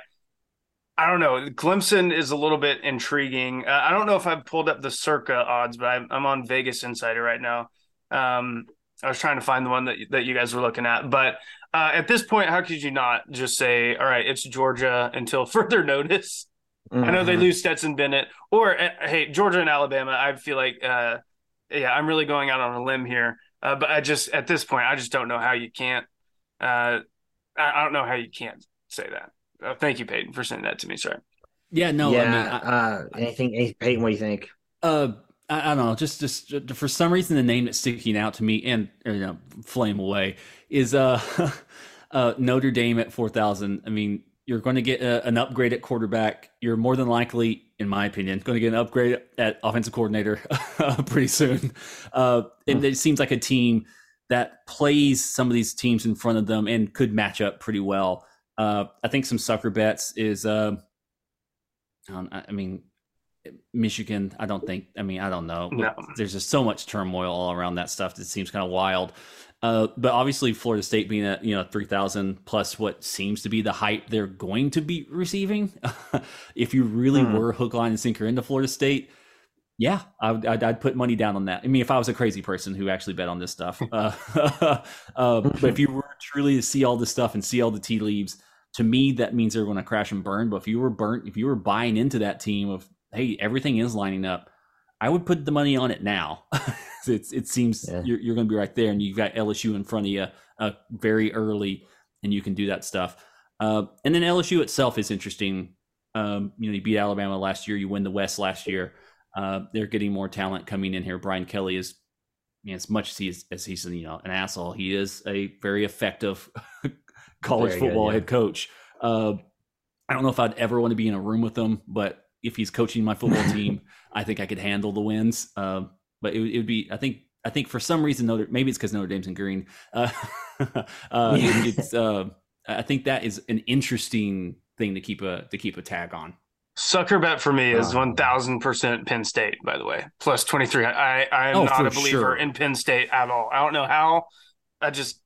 I don't know. Clemson is a little bit intriguing. Uh, I don't know if I've pulled up the Circa odds, but I'm, I'm on Vegas Insider right now. Um, I was trying to find the one that that you guys were looking at, but uh, at this point, how could you not just say, "All right, it's Georgia" until <laughs> further notice? I know they Mhm. lose Stetson Bennett, or uh, hey, Georgia and Alabama. I feel like, uh, yeah, I'm really going out on a limb here, uh, but I just at this point, I just don't know how you can't. Uh, I, I don't know how you can't say that. Uh, thank you, Peyton, for sending that to me. Sorry. Yeah, no, yeah. I mean, I, uh, anything, any- Peyton? What do you think? uh, I, I don't know. Just, just for some reason, the name that's sticking out to me and you know, flame away is uh, <laughs> uh, Notre Dame at four thousand. I mean, you're going to get a, an upgrade at quarterback. You're more than likely, in my opinion, going to get an upgrade at offensive coordinator <laughs> pretty soon. Uh, and it seems like a team that plays some of these teams in front of them and could match up pretty well. Uh, I think some sucker bets is. Uh, I mean, Michigan, I don't think. I mean, I don't know. No. There's just so much turmoil all around that stuff that seems kind of wild. Uh, but obviously, Florida State being at you know three thousand plus what seems to be the hype they're going to be receiving. <laughs> if you really Hmm. were hook, line, and sinker into Florida State, yeah, I would, I'd, I'd put money down on that. I mean, if I was a crazy person who actually bet on this stuff, <laughs> uh, <laughs> uh, but if you were truly to see all this stuff and see all the tea leaves, to me that means they're going to crash and burn. But if you were burnt, if you were buying into that team of hey, everything is lining up, I would put the money on it now. It's, it seems Yeah. you're, you're going to be right there, and you've got LSU in front of you uh, very early, and you can do that stuff. Uh, and then LSU itself is interesting. Um, you know, you beat Alabama last year, you win the West last year. Uh, they're getting more talent coming in here. Brian Kelly is, you know, as much as he's as he's you know an asshole, he is a very effective <laughs> college Very good, football yeah. head coach. Uh, I don't know if I'd ever want to be in a room with him, but if he's coaching my football <laughs> team, I think I could handle the wins. Um, but it, would- it would be, I think, I think for some reason, Notre, maybe it's because Notre Dame's in green. Uh, <laughs> uh, Yeah. it's, uh, I think that is an interesting thing to keep a to keep a tag on. Sucker bet for me is one thousand percent Penn State. By the way, plus twenty three. I I am Oh, not a believer sure. in Penn State at all. I don't know how. I just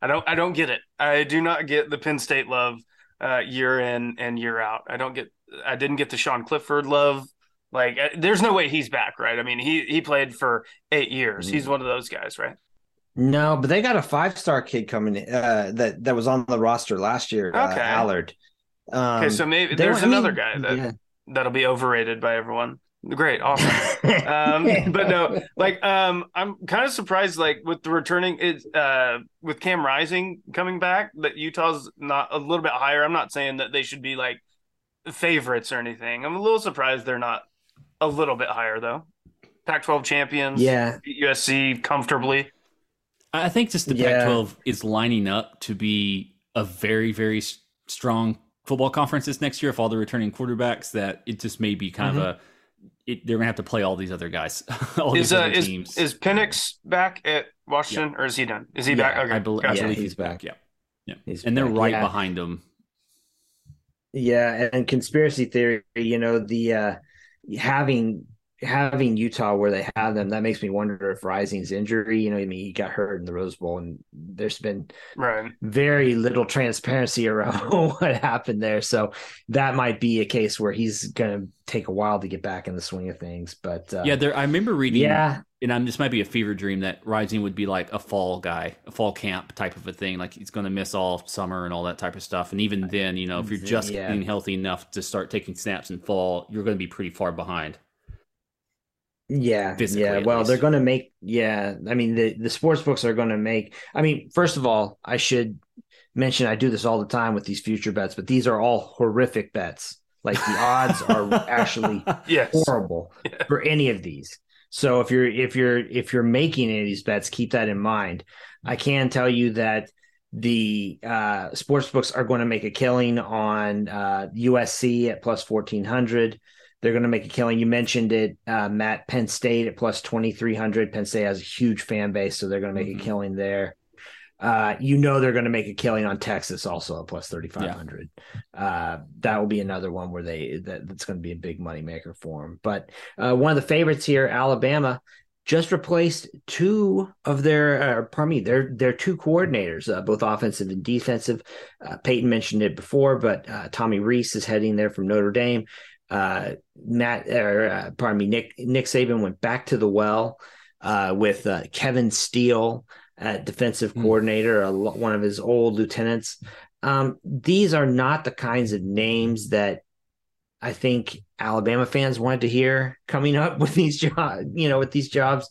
I don't I don't get it. I do not get the Penn State love uh, year in and year out. I don't get. I didn't get the Sean Clifford love. Like, uh, there's no way he's back, right? I mean, he he played for eight years. Mm-hmm. He's one of those guys, right? No, but they got a five star kid coming in, uh, that that was on the roster last year. Uh, Okay. Allar. Um, Okay, so maybe there's another guy that yeah. that'll be overrated by everyone. Great, awesome. <laughs> um but no like um i'm kind of surprised like with the returning is uh with cam rising coming back that utah's not a little bit higher i'm not saying that they should be like favorites or anything i'm a little surprised they're not a little bit higher though pac 12 champions yeah, beat usc comfortably I think just the Yeah. Pac-12 is lining up to be a very, very strong football conference this next year. If all the returning quarterbacks, that it just may be kind of a. It, they're gonna have to play all these other guys, <laughs> all is these uh other is, teams. is Penix back at washington or is he done is he Yeah, back okay I, bel- I believe he's he's back. back. Yeah, yeah, He's and they're back. right Yeah. behind him. Yeah, and conspiracy theory, you know, the uh having having Utah where they have them, that makes me wonder if Rising's injury, you know, I mean, he got hurt in the Rose Bowl and there's been right. very little transparency <laughs> around what happened there. So that might be a case where he's going to take a while to get back in the swing of things. But uh, yeah, there, I remember reading, yeah, and I'm, this might be a fever dream that Rising would be like a fall guy, a fall camp type of a thing. Like he's going to miss all summer and all that type of stuff. And even then, you know, if you're just Yeah. getting healthy enough to start taking snaps in fall, you're going to be pretty far behind. Yeah, yeah. Well, they're going to make. Yeah, I mean the the sports books are going to make. I mean, first of all, I should mention I do this all the time with these future bets, but these are all horrific bets. Like the odds are <laughs> actually Yes. horrible for any of these. So if you're if you're if you're making any of these bets, keep that in mind. I can tell you that the uh, sports books are going to make a killing on uh, USC at plus fourteen hundred. They're going to make a killing. You mentioned it, uh, Matt. Penn State at plus twenty three hundred. Penn State has a huge fan base, so they're going to make Mhm. a killing there. Uh, you know they're going to make a killing on Texas also at plus thirty five hundred. Uh, that will be another one where they that, that's going to be a big money maker for them. But uh, one of the favorites here, Alabama, just replaced two of their, uh, pardon me, their their two coordinators, uh, both offensive and defensive. Uh, Peyton mentioned it before, but uh, Tommy Rees is heading there from Notre Dame. Uh, Matt, or uh, pardon me, Nick Nick Saban went back to the well uh, with uh, Kevin Steele, uh, defensive Hmm. coordinator, a, one of his old lieutenants. Um, these are not the kinds of names that I think Alabama fans wanted to hear coming up with these jobs. You know, with these jobs,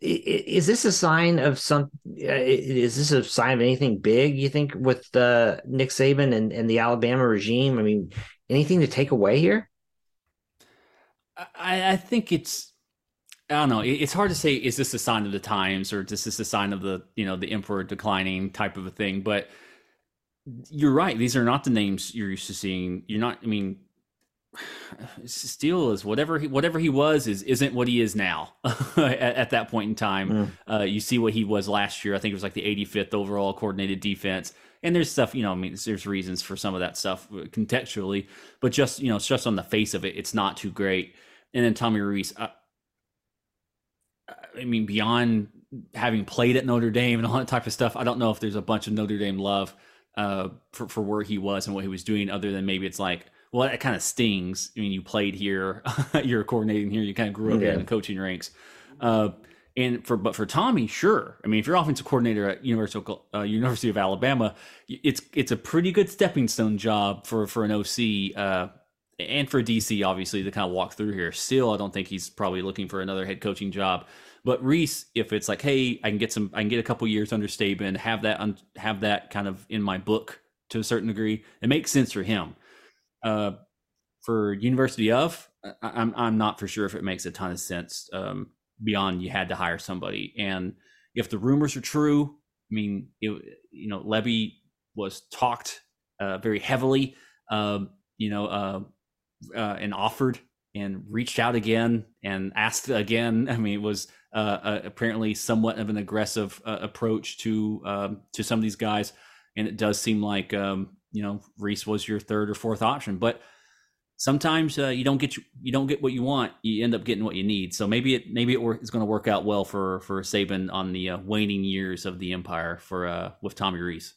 is this a sign of some? uh, Is this a sign of anything big? You think with uh, Nick Saban and, and the Alabama regime? I mean, anything to take away here? I, I think it's I don't know. It's hard to say. Is this a sign of the times, or is this a sign of the you know the emperor declining type of a thing? But you're right. These are not the names you're used to seeing. You're not. I mean, <sighs> Steele is whatever he whatever he was is isn't what he is now. <laughs> at, at that point in time, uh, you see what he was last year. I think it was like the 85th overall coordinated defense. And there's stuff, you know, I mean, there's reasons for some of that stuff uh, contextually, but just you know, it's just on the face of it, it's not too great. And then Tommy Rees, I mean, beyond having played at Notre Dame and all that type of stuff, I don't know if there's a bunch of Notre Dame love uh, for for where he was and what he was doing, other than maybe it's like, well, that kind of stings. I mean, you played here, <laughs> you're coordinating here, you kind of grew up Yeah. in the coaching ranks. Uh, and for but for Tommy, sure. I mean, if you're offensive coordinator at University of, uh, University of Alabama, it's it's a pretty good stepping stone job for for an OC. Uh, and for DC, obviously, to kind of walk through here. Still, I don't think he's probably looking for another head coaching job. But Rees, if it's like, hey, I can get some, I can get a couple years under Saban, have that, un, have that kind of in my book to a certain degree, it makes sense for him. Uh, for University of, I, I'm I'm not for sure if it makes a ton of sense. Um, beyond you had to hire somebody, and if the rumors are true, I mean, it, you know, Lebby was talked uh, very heavily. Um, you know, uh, uh, and offered and reached out again and asked again. <laughs> I mean, it was uh, uh, apparently somewhat of an aggressive uh, approach to um, to some of these guys, and it does seem like um, you know Rees was your third or fourth option, but sometimes uh, you don't get you, don't get what you want. You end up getting what you need. So maybe it maybe it going to work out well for for Saban on the uh, waning years of the empire for uh, with Tommy Rees.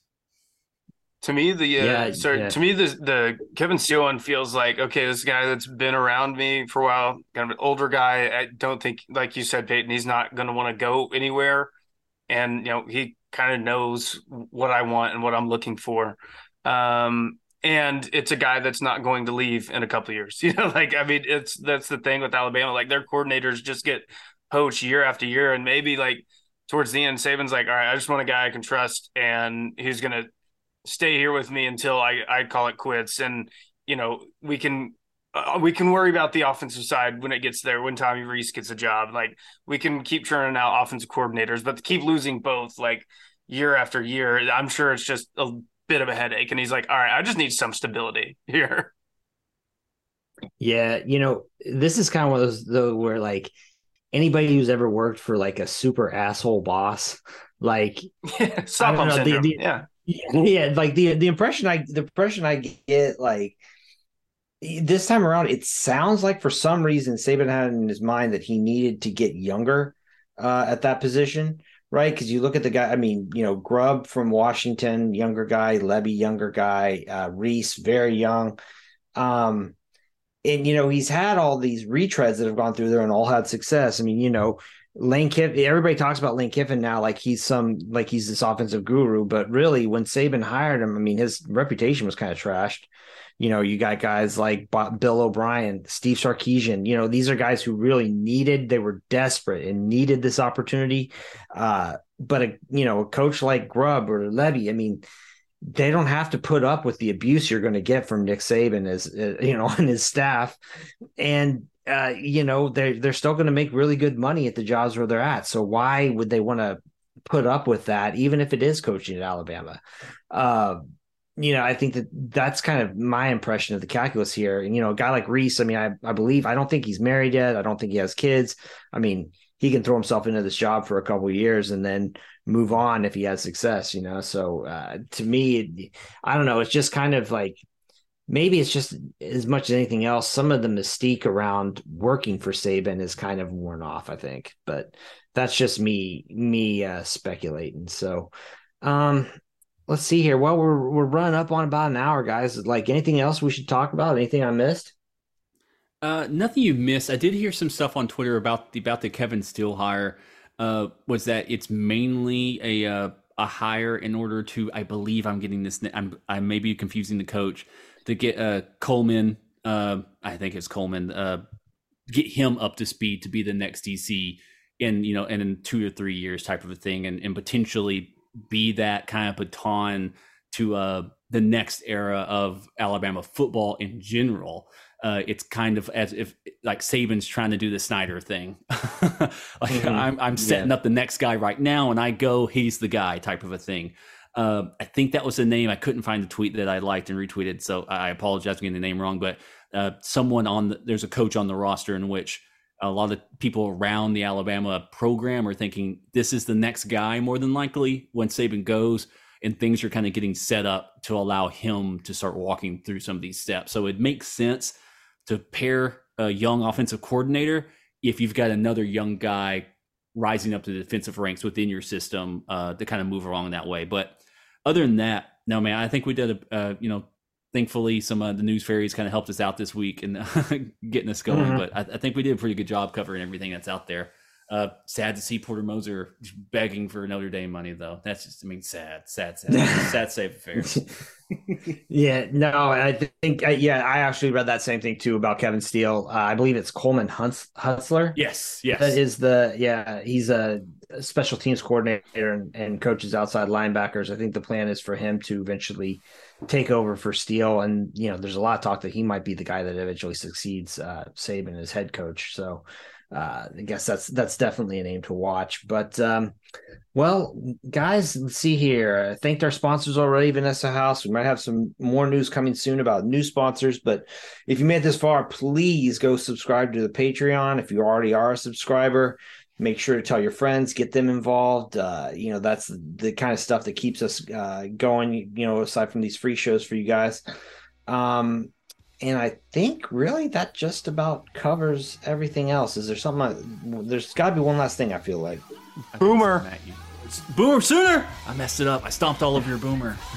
To me, the uh, Yeah, so yeah. to me, the the Kevin Steele one feels like okay, this guy that's been around me for a while, kind of an older guy. I don't think, like you said, Peyton, he's not going to want to go anywhere, and you know he kind of knows what I want and what I'm looking for. Um, and it's a guy that's not going to leave in a couple of years. <laughs> You know, like I mean, it's that's the thing with Alabama. Like their coordinators just get poached year after year, and maybe like towards the end, Saban's like, all right, I just want a guy I can trust, and he's gonna stay here with me until I, I call it quits. And, you know, we can, uh, we can worry about the offensive side when it gets there, when Tommy Rees gets a job. Like we can keep churning out offensive coordinators, but to keep losing both like year after year, I'm sure it's just a bit of a headache. And he's like, all right, I just need some stability <laughs> here. Yeah, you know, this is kind of one of those though where like anybody who's ever worked for like a super asshole boss, like <laughs> Stockholm know, the- the- yeah. Yeah, like the the impression I the impression I get like this time around, it sounds like for some reason Saban had in his mind that he needed to get younger uh, at that position, right? Because you look at the guy. I mean, you know, Grubb from Washington, younger guy, Lebby, younger guy, uh, Rees, very young. Um, and you know, he's had all these retreads that have gone through there and all had success. I mean, you know, Lane Kiffin, everybody talks about Lane Kiffin now like he's some like he's this offensive guru, but really when Saban hired him, I mean his reputation was kind of trashed. You know, you got guys like Bill O'Brien, Steve Sarkisian. You know, these are guys who really needed, they were desperate and needed this opportunity. Uh, but a you know, a coach like Grubb or Lebby, I mean, they don't have to put up with the abuse you're going to get from Nick Saban as uh, you know <laughs> and his staff, and uh, you know they're they're still going to make really good money at the jobs where they're at. So why would they want to put up with that, even if it is coaching at Alabama? Uh, you know, I think that that's kind of my impression of the calculus here. And you know, a guy like Rees, I mean, I I believe I don't think he's married yet. I don't think he has kids. I mean, he can throw himself into this job for a couple years and then move on if he has success. You know, so uh, to me, I don't know. It's just kind of like maybe it's just as much as anything else, some of the mystique around working for Saban is kind of worn off, I think. But that's just me me uh, speculating. So um let's see here. Well, we're we're running up on about an hour, guys. Like anything else we should talk about? Anything I missed? Uh, nothing you missed. I did hear some stuff on Twitter about the about the Kevin Steele hire. Uh, was that it's mainly a uh, a hire in order to I believe I'm getting this. I'm I may be confusing the coach to get uh, Coleman. Uh, I think it's Coleman. Uh, get him up to speed to be the next DC in you know and in two or three years type of a thing, and and potentially be that kind of baton to uh, the next era of Alabama football in general. Uh, it's kind of as if like Saban's trying to do the Snyder thing. <laughs> like mm-hmm. I'm, I'm setting yeah. up the next guy right now, and I go, he's the guy type of a thing. Uh, I think that was the name. I couldn't find the tweet that I liked and retweeted, so I apologize for getting the name wrong. But uh, someone on the, there's a coach on the roster in which a lot of people around the Alabama program are thinking this is the next guy more than likely when Saban goes, and things are kind of getting set up to allow him to start walking through some of these steps. So it makes sense to pair a young offensive coordinator if you've got another young guy rising up to the defensive ranks within your system uh, to kind of move along that way. But other than that, no, man, I think we did a, uh, you know, thankfully some of the news fairies kind of helped us out this week and <laughs> getting us going. Mm-hmm. But I, I, think we did a pretty good job covering everything that's out there. Uh, sad to see Porter Moser begging for Notre Dame money, though. That's just, I mean, sad, sad, sad, sad <laughs> save affairs. <laughs> yeah, no, I think, uh, yeah, I actually read that same thing too about Kevin Steele. Uh, I believe it's Coleman Hunts- Hutzler. Yes, yes. That is the, yeah, he's a special teams coordinator and, and coaches outside linebackers. I think the plan is for him to eventually take over for Steele. And, you know, there's a lot of talk that he might be the guy that eventually succeeds uh, Saban as head coach. So, uh, I guess that's that's definitely a name to watch. But um, well, guys, let's see here. I thanked our sponsors already, Vanessa House. We might have some more news coming soon about new sponsors. But if you made this far, please go subscribe to the Patreon. If you already are a subscriber, make sure to tell your friends, get them involved. Uh, you know, that's the kind of stuff that keeps us uh, going. You know, aside from these free shows for you guys. Um, and I think really that just about covers everything else. Is there something? I, there's got to be one last thing. I feel like Boomer. Boomer Sooner. I messed it up. I stomped all over your Boomer. <laughs>